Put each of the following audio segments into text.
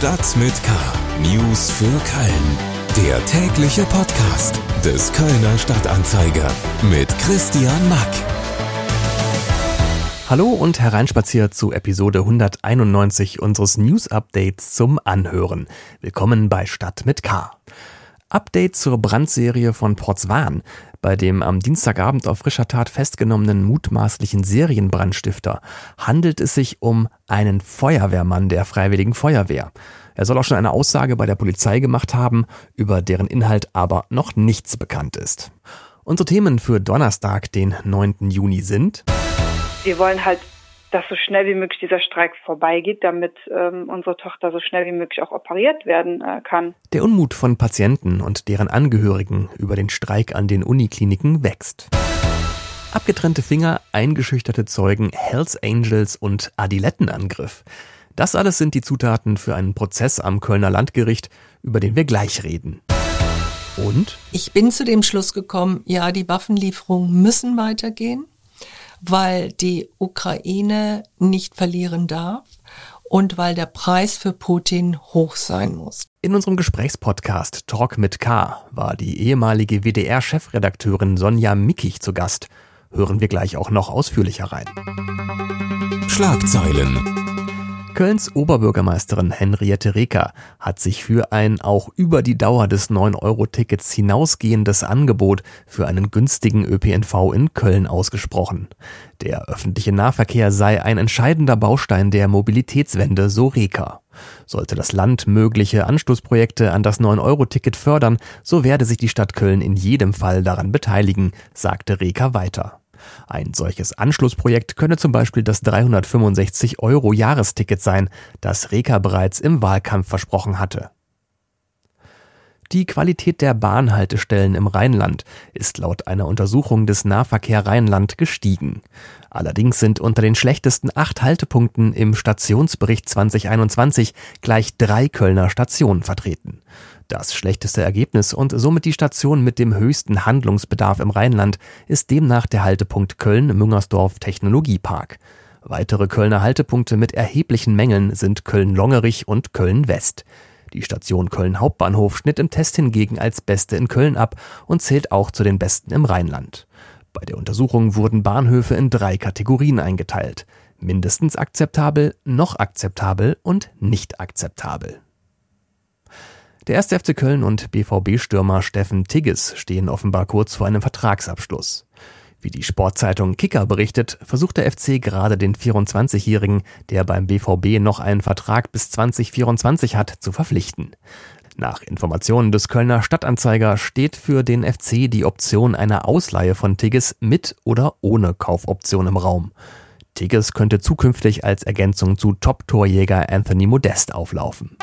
Stadt mit K. News für Köln. Der tägliche Podcast des Kölner Stadtanzeiger mit Christian Mack. Hallo und hereinspaziert zu Episode 191 unseres News Updates zum Anhören. Willkommen bei Stadt mit K. Update zur Brandserie von Porzwan, bei dem am Dienstagabend auf frischer Tat festgenommenen mutmaßlichen Serienbrandstifter handelt es sich um einen Feuerwehrmann der Freiwilligen Feuerwehr. Er soll auch schon eine Aussage bei der Polizei gemacht haben, über deren Inhalt aber noch nichts bekannt ist. Unsere Themen für Donnerstag, den 9. Juni sind Wir wollen halt dass so schnell wie möglich dieser Streik vorbeigeht, damit ähm, unsere Tochter so schnell wie möglich auch operiert werden äh, kann. Der Unmut von Patienten und deren Angehörigen über den Streik an den Unikliniken wächst. Abgetrennte Finger, eingeschüchterte Zeugen, Hells Angels und Adilettenangriff. Das alles sind die Zutaten für einen Prozess am Kölner Landgericht, über den wir gleich reden. Und? Ich bin zu dem Schluss gekommen, ja, die Waffenlieferungen müssen weitergehen weil die Ukraine nicht verlieren darf und weil der Preis für Putin hoch sein muss. In unserem Gesprächspodcast Talk mit K war die ehemalige WDR-Chefredakteurin Sonja Mickig zu Gast. Hören wir gleich auch noch ausführlicher rein. Schlagzeilen Kölns Oberbürgermeisterin Henriette Reker hat sich für ein auch über die Dauer des 9-Euro-Tickets hinausgehendes Angebot für einen günstigen ÖPNV in Köln ausgesprochen. Der öffentliche Nahverkehr sei ein entscheidender Baustein der Mobilitätswende, so Reker. Sollte das Land mögliche Anstoßprojekte an das 9-Euro-Ticket fördern, so werde sich die Stadt Köln in jedem Fall daran beteiligen, sagte Reker weiter. Ein solches Anschlussprojekt könne zum Beispiel das 365 Euro Jahresticket sein, das Reka bereits im Wahlkampf versprochen hatte. Die Qualität der Bahnhaltestellen im Rheinland ist laut einer Untersuchung des Nahverkehr Rheinland gestiegen. Allerdings sind unter den schlechtesten acht Haltepunkten im Stationsbericht 2021 gleich drei Kölner Stationen vertreten. Das schlechteste Ergebnis und somit die Station mit dem höchsten Handlungsbedarf im Rheinland ist demnach der Haltepunkt Köln-Müngersdorf Technologiepark. Weitere Kölner Haltepunkte mit erheblichen Mängeln sind Köln-Longerich und Köln-West. Die Station Köln Hauptbahnhof schnitt im Test hingegen als beste in Köln ab und zählt auch zu den besten im Rheinland. Bei der Untersuchung wurden Bahnhöfe in drei Kategorien eingeteilt. Mindestens akzeptabel, noch akzeptabel und nicht akzeptabel. Der 1. FC Köln und BVB-Stürmer Steffen Tigges stehen offenbar kurz vor einem Vertragsabschluss. Wie die Sportzeitung Kicker berichtet, versucht der FC gerade den 24-Jährigen, der beim BVB noch einen Vertrag bis 2024 hat, zu verpflichten. Nach Informationen des Kölner Stadtanzeiger steht für den FC die Option einer Ausleihe von Tigges mit oder ohne Kaufoption im Raum. Tigges könnte zukünftig als Ergänzung zu Top-Torjäger Anthony Modest auflaufen.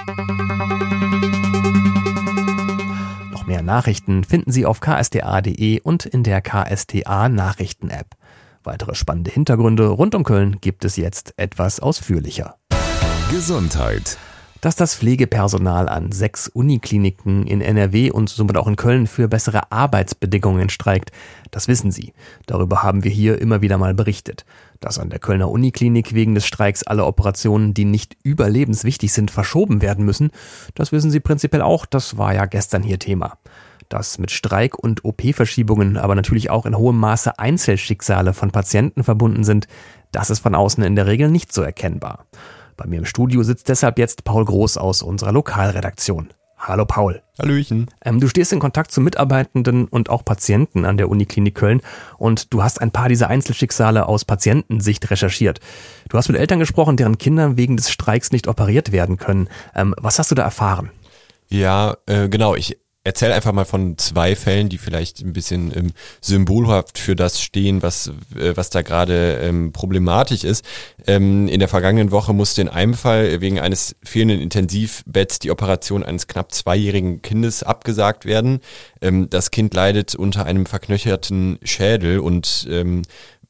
Mehr Nachrichten finden Sie auf ksta.de und in der KSTA Nachrichten-App. Weitere spannende Hintergründe rund um Köln gibt es jetzt etwas ausführlicher. Gesundheit dass das Pflegepersonal an sechs Unikliniken in NRW und somit auch in Köln für bessere Arbeitsbedingungen streikt. Das wissen Sie. Darüber haben wir hier immer wieder mal berichtet. Dass an der Kölner Uniklinik wegen des Streiks alle Operationen, die nicht überlebenswichtig sind, verschoben werden müssen, das wissen Sie prinzipiell auch. Das war ja gestern hier Thema. Dass mit Streik und OP-Verschiebungen aber natürlich auch in hohem Maße Einzelschicksale von Patienten verbunden sind, das ist von außen in der Regel nicht so erkennbar. Bei mir im Studio sitzt deshalb jetzt Paul Groß aus unserer Lokalredaktion. Hallo Paul. Hallöchen. Ähm, du stehst in Kontakt zu Mitarbeitenden und auch Patienten an der Uniklinik Köln und du hast ein paar dieser Einzelschicksale aus Patientensicht recherchiert. Du hast mit Eltern gesprochen, deren Kinder wegen des Streiks nicht operiert werden können. Ähm, was hast du da erfahren? Ja, äh, genau. Ich erzähl einfach mal von zwei Fällen, die vielleicht ein bisschen ähm, symbolhaft für das stehen, was, äh, was da gerade ähm, problematisch ist. Ähm, in der vergangenen Woche musste in einem Fall wegen eines fehlenden Intensivbetts die Operation eines knapp zweijährigen Kindes abgesagt werden. Ähm, das Kind leidet unter einem verknöcherten Schädel und ähm,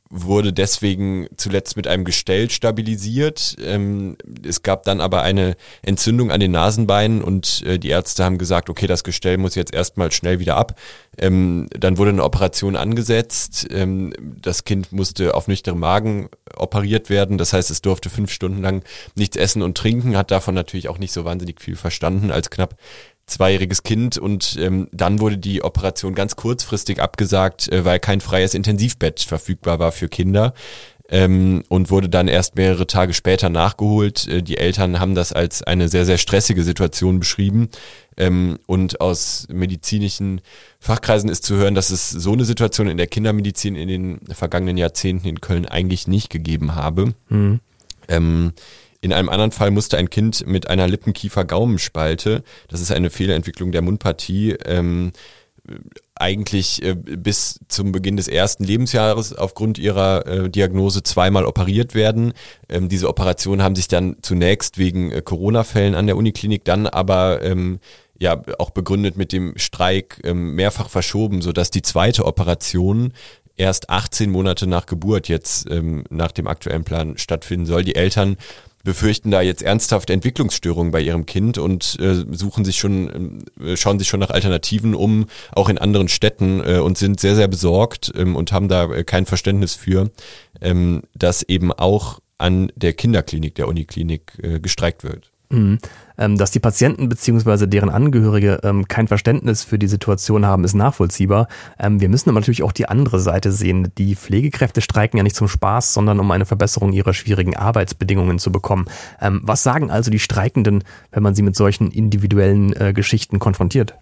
wurde deswegen zuletzt mit einem Gestell stabilisiert. Ähm, es gab dann aber eine Entzündung an den Nasenbeinen und äh, die Ärzte haben gesagt, okay, das Gestell muss jetzt erstmal schnell wieder ab. Ähm, dann wurde eine Operation angesetzt. Ähm, das Kind musste auf nüchternen Magen operiert werden. Das heißt, es durfte fünf Stunden lang nichts essen und trinken, hat davon natürlich auch nicht so wahnsinnig viel verstanden als knapp zweijähriges Kind und ähm, dann wurde die Operation ganz kurzfristig abgesagt, äh, weil kein freies Intensivbett verfügbar war für Kinder ähm, und wurde dann erst mehrere Tage später nachgeholt. Äh, die Eltern haben das als eine sehr, sehr stressige Situation beschrieben ähm, und aus medizinischen Fachkreisen ist zu hören, dass es so eine Situation in der Kindermedizin in den vergangenen Jahrzehnten in Köln eigentlich nicht gegeben habe. Mhm. Ähm, in einem anderen Fall musste ein Kind mit einer Lippenkiefer-Gaumenspalte, das ist eine Fehlentwicklung der Mundpartie, ähm, eigentlich äh, bis zum Beginn des ersten Lebensjahres aufgrund ihrer äh, Diagnose zweimal operiert werden. Ähm, diese Operationen haben sich dann zunächst wegen äh, Corona-Fällen an der Uniklinik, dann aber ähm, ja auch begründet mit dem Streik ähm, mehrfach verschoben, sodass die zweite Operation erst 18 Monate nach Geburt jetzt ähm, nach dem aktuellen Plan stattfinden soll. Die Eltern befürchten da jetzt ernsthaft Entwicklungsstörungen bei ihrem Kind und äh, suchen sich schon, äh, schauen sich schon nach Alternativen um, auch in anderen Städten äh, und sind sehr, sehr besorgt ähm, und haben da äh, kein Verständnis für, ähm, dass eben auch an der Kinderklinik, der Uniklinik, äh, gestreikt wird. Mhm. Ähm, dass die Patienten bzw. deren Angehörige ähm, kein Verständnis für die Situation haben, ist nachvollziehbar. Ähm, wir müssen aber natürlich auch die andere Seite sehen. Die Pflegekräfte streiken ja nicht zum Spaß, sondern um eine Verbesserung ihrer schwierigen Arbeitsbedingungen zu bekommen. Was sagen also die Streikenden, wenn man sie mit solchen individuellen äh, Geschichten konfrontiert?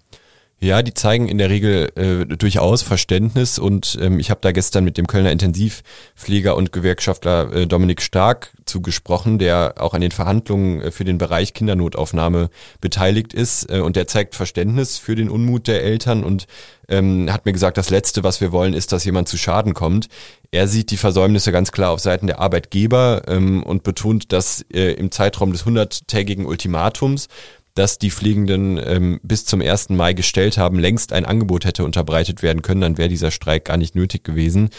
Ja, die zeigen in der Regel äh, durchaus Verständnis und ähm, ich habe da gestern mit dem Kölner Intensivpfleger und Gewerkschaftler äh, Dominik Stark zugesprochen, der auch an den Verhandlungen äh, für den Bereich Kindernotaufnahme beteiligt ist äh, und der zeigt Verständnis für den Unmut der Eltern und ähm, hat mir gesagt, das Letzte, was wir wollen, ist, dass jemand zu Schaden kommt. Er sieht die Versäumnisse ganz klar auf Seiten der Arbeitgeber ähm, und betont, dass äh, im Zeitraum des hunderttägigen Ultimatums dass die Fliegenden ähm, bis zum 1. Mai gestellt haben, längst ein Angebot hätte unterbreitet werden können, dann wäre dieser Streik gar nicht nötig gewesen.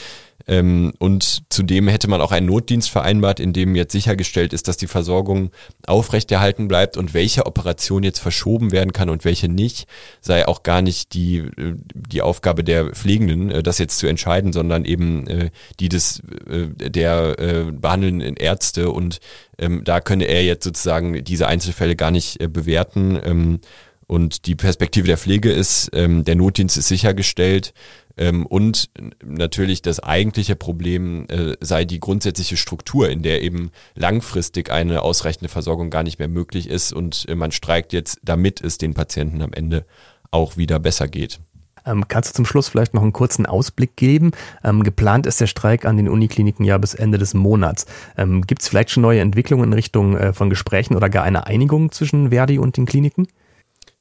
Ähm, und zudem hätte man auch einen Notdienst vereinbart, in dem jetzt sichergestellt ist, dass die Versorgung aufrechterhalten bleibt und welche Operation jetzt verschoben werden kann und welche nicht, sei auch gar nicht die, äh, die Aufgabe der Pflegenden, äh, das jetzt zu entscheiden, sondern eben äh, die des der behandelnden Ärzte und ähm, da könne er jetzt sozusagen diese Einzelfälle gar nicht bewerten. Ähm, und die Perspektive der Pflege ist, ähm, der Notdienst ist sichergestellt ähm, und natürlich das eigentliche Problem äh, sei die grundsätzliche Struktur, in der eben langfristig eine ausreichende Versorgung gar nicht mehr möglich ist und äh, man streikt jetzt, damit es den Patienten am Ende auch wieder besser geht. Ähm, kannst du zum Schluss vielleicht noch einen kurzen Ausblick geben? Ähm, geplant ist der Streik an den Unikliniken ja bis Ende des Monats. Ähm, Gibt es vielleicht schon neue Entwicklungen in Richtung äh, von Gesprächen oder gar eine Einigung zwischen Verdi und den Kliniken?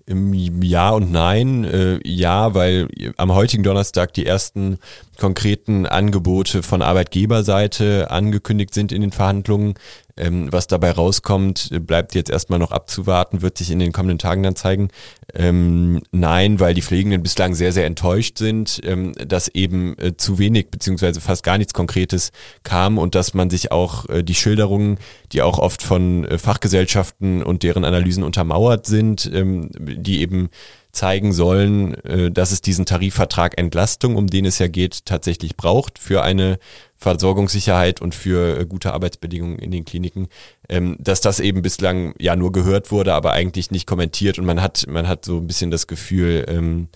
Ja und nein. Äh, ja, weil am heutigen Donnerstag die ersten konkreten Angebote von Arbeitgeberseite angekündigt sind in den Verhandlungen. Ähm, was dabei rauskommt, bleibt jetzt erstmal noch abzuwarten, wird sich in den kommenden Tagen dann zeigen. Ähm, nein, weil die Pflegenden bislang sehr, sehr enttäuscht sind, ähm, dass eben äh, zu wenig beziehungsweise fast gar nichts Konkretes kam und dass man sich auch äh, die Schilderungen, die auch oft von äh, Fachgesellschaften und deren Analysen untermauert sind, ähm, die eben zeigen sollen, äh, dass es diesen Tarifvertrag Entlastung, um den es ja geht, tatsächlich braucht für eine Versorgungssicherheit und für äh, gute Arbeitsbedingungen in den Kliniken, ähm, dass das eben bislang ja nur gehört wurde, aber eigentlich nicht kommentiert und man hat, man hat so ein bisschen das Gefühl, ähm,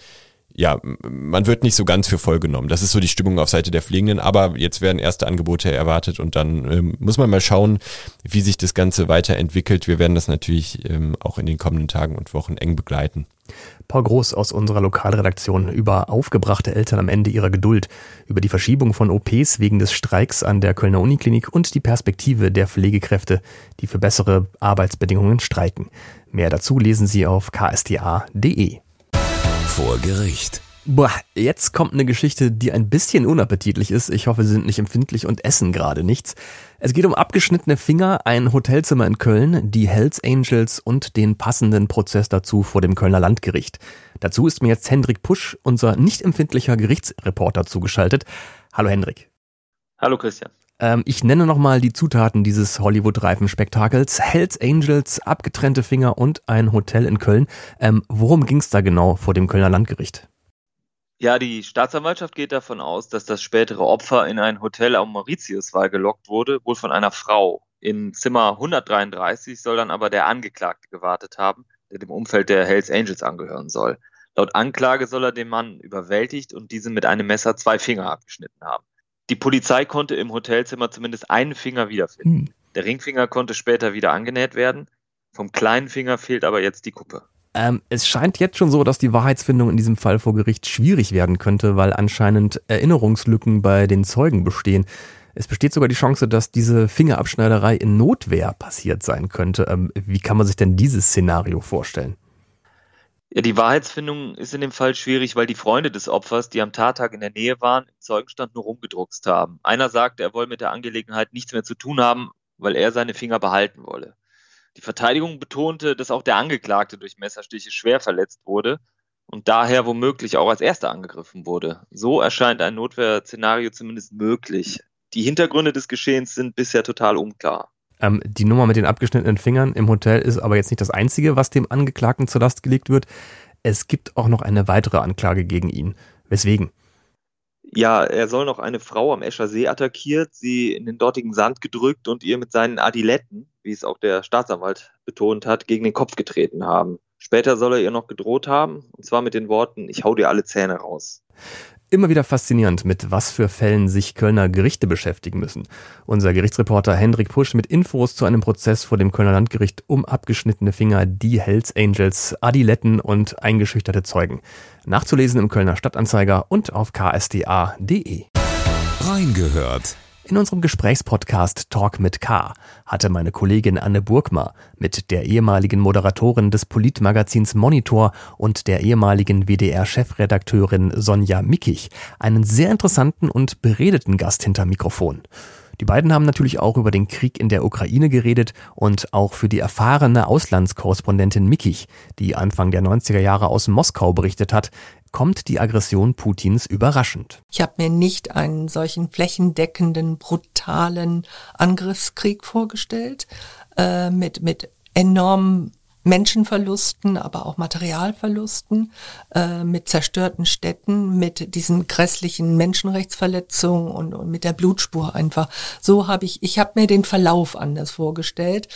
ja, man wird nicht so ganz für voll genommen. Das ist so die Stimmung auf Seite der Pflegenden, aber jetzt werden erste Angebote erwartet und dann ähm, muss man mal schauen, wie sich das Ganze weiterentwickelt. Wir werden das natürlich ähm, auch in den kommenden Tagen und Wochen eng begleiten. Paul Groß aus unserer Lokalredaktion über aufgebrachte Eltern am Ende ihrer Geduld, über die Verschiebung von OPs wegen des Streiks an der Kölner Uniklinik und die Perspektive der Pflegekräfte, die für bessere Arbeitsbedingungen streiken. Mehr dazu lesen Sie auf ksta.de. Vor Gericht. Boah, jetzt kommt eine Geschichte, die ein bisschen unappetitlich ist. Ich hoffe, Sie sind nicht empfindlich und essen gerade nichts. Es geht um abgeschnittene Finger, ein Hotelzimmer in Köln, die Hells Angels und den passenden Prozess dazu vor dem Kölner Landgericht. Dazu ist mir jetzt Hendrik Pusch, unser nicht empfindlicher Gerichtsreporter, zugeschaltet. Hallo Hendrik. Hallo Christian. Ähm, ich nenne nochmal die Zutaten dieses Hollywood-Reifen-Spektakels. Hells Angels, abgetrennte Finger und ein Hotel in Köln. Ähm, worum ging es da genau vor dem Kölner Landgericht? Ja, die Staatsanwaltschaft geht davon aus, dass das spätere Opfer in ein Hotel am Mauritiuswall gelockt wurde, wohl von einer Frau. In Zimmer 133 soll dann aber der Angeklagte gewartet haben, der dem Umfeld der Hells Angels angehören soll. Laut Anklage soll er den Mann überwältigt und diesem mit einem Messer zwei Finger abgeschnitten haben. Die Polizei konnte im Hotelzimmer zumindest einen Finger wiederfinden. Hm. Der Ringfinger konnte später wieder angenäht werden. Vom kleinen Finger fehlt aber jetzt die Kuppe. Ähm, es scheint jetzt schon so, dass die Wahrheitsfindung in diesem Fall vor Gericht schwierig werden könnte, weil anscheinend Erinnerungslücken bei den Zeugen bestehen. Es besteht sogar die Chance, dass diese Fingerabschneiderei in Notwehr passiert sein könnte. Ähm, wie kann man sich denn dieses Szenario vorstellen? Ja, die Wahrheitsfindung ist in dem Fall schwierig, weil die Freunde des Opfers, die am Tattag in der Nähe waren, im Zeugenstand nur rumgedruckst haben. Einer sagt, er wolle mit der Angelegenheit nichts mehr zu tun haben, weil er seine Finger behalten wolle. Die Verteidigung betonte, dass auch der Angeklagte durch Messerstiche schwer verletzt wurde und daher womöglich auch als erster angegriffen wurde. So erscheint ein Notwehrszenario zumindest möglich. Die Hintergründe des Geschehens sind bisher total unklar. Ähm, die Nummer mit den abgeschnittenen Fingern im Hotel ist aber jetzt nicht das Einzige, was dem Angeklagten zur Last gelegt wird. Es gibt auch noch eine weitere Anklage gegen ihn. Weswegen? Ja, er soll noch eine Frau am Escher See attackiert, sie in den dortigen Sand gedrückt und ihr mit seinen Adiletten, wie es auch der Staatsanwalt betont hat, gegen den Kopf getreten haben. Später soll er ihr noch gedroht haben, und zwar mit den Worten, ich hau dir alle Zähne raus. Immer wieder faszinierend, mit was für Fällen sich Kölner Gerichte beschäftigen müssen. Unser Gerichtsreporter Hendrik Pusch mit Infos zu einem Prozess vor dem Kölner Landgericht um abgeschnittene Finger, die Hells Angels, Adiletten und eingeschüchterte Zeugen. Nachzulesen im Kölner Stadtanzeiger und auf ksda.de. Reingehört in unserem Gesprächspodcast Talk mit K hatte meine Kollegin Anne Burgmar mit der ehemaligen Moderatorin des Politmagazins Monitor und der ehemaligen WDR-Chefredakteurin Sonja Mickig einen sehr interessanten und beredeten Gast hinter Mikrofon. Die beiden haben natürlich auch über den Krieg in der Ukraine geredet und auch für die erfahrene Auslandskorrespondentin Mickig, die Anfang der 90er Jahre aus Moskau berichtet hat, kommt die Aggression Putins überraschend. Ich habe mir nicht einen solchen flächendeckenden, brutalen Angriffskrieg vorgestellt, äh, mit, mit enormen Menschenverlusten, aber auch Materialverlusten, äh, mit zerstörten Städten, mit diesen grässlichen Menschenrechtsverletzungen und, und mit der Blutspur einfach. So habe ich, ich habe mir den Verlauf anders vorgestellt.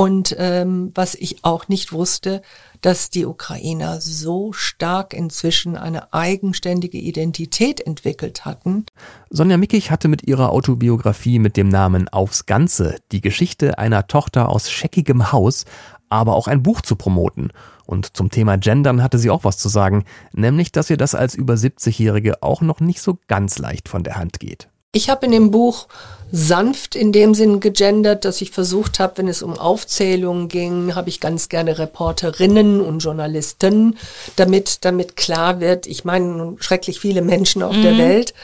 Und ähm, was ich auch nicht wusste, dass die Ukrainer so stark inzwischen eine eigenständige Identität entwickelt hatten. Sonja Mickig hatte mit ihrer Autobiografie mit dem Namen Aufs Ganze die Geschichte einer Tochter aus scheckigem Haus aber auch ein Buch zu promoten. Und zum Thema Gendern hatte sie auch was zu sagen, nämlich, dass ihr das als über 70-Jährige auch noch nicht so ganz leicht von der Hand geht. Ich habe in dem Buch sanft in dem Sinn gegendert, dass ich versucht habe, wenn es um Aufzählungen ging, habe ich ganz gerne Reporterinnen und Journalisten, damit damit klar wird, ich meine schrecklich viele Menschen auf mhm. der Welt,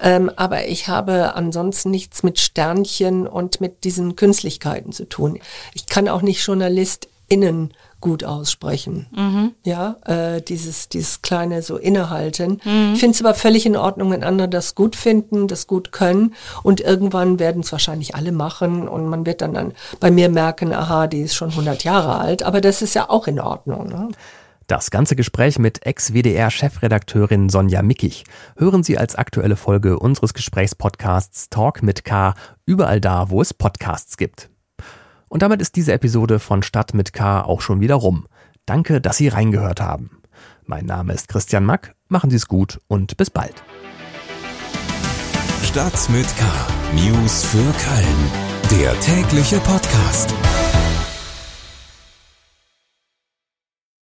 ähm, aber ich habe ansonsten nichts mit Sternchen und mit diesen Künstlichkeiten zu tun. Ich kann auch nicht Journalist innen gut aussprechen. Mhm. Ja, äh, dieses, dieses kleine so innehalten. Mhm. Ich finde es aber völlig in Ordnung, wenn andere das gut finden, das gut können und irgendwann werden es wahrscheinlich alle machen und man wird dann, dann bei mir merken, aha, die ist schon 100 Jahre alt, aber das ist ja auch in Ordnung. Ne? Das ganze Gespräch mit Ex-WDR-Chefredakteurin Sonja Mickig hören Sie als aktuelle Folge unseres Gesprächspodcasts Talk mit K überall da, wo es Podcasts gibt. Und damit ist diese Episode von Stadt mit K auch schon wieder rum. Danke, dass Sie reingehört haben. Mein Name ist Christian Mack, machen Sie es gut und bis bald. Stadt mit K. News für Köln. Der tägliche Podcast.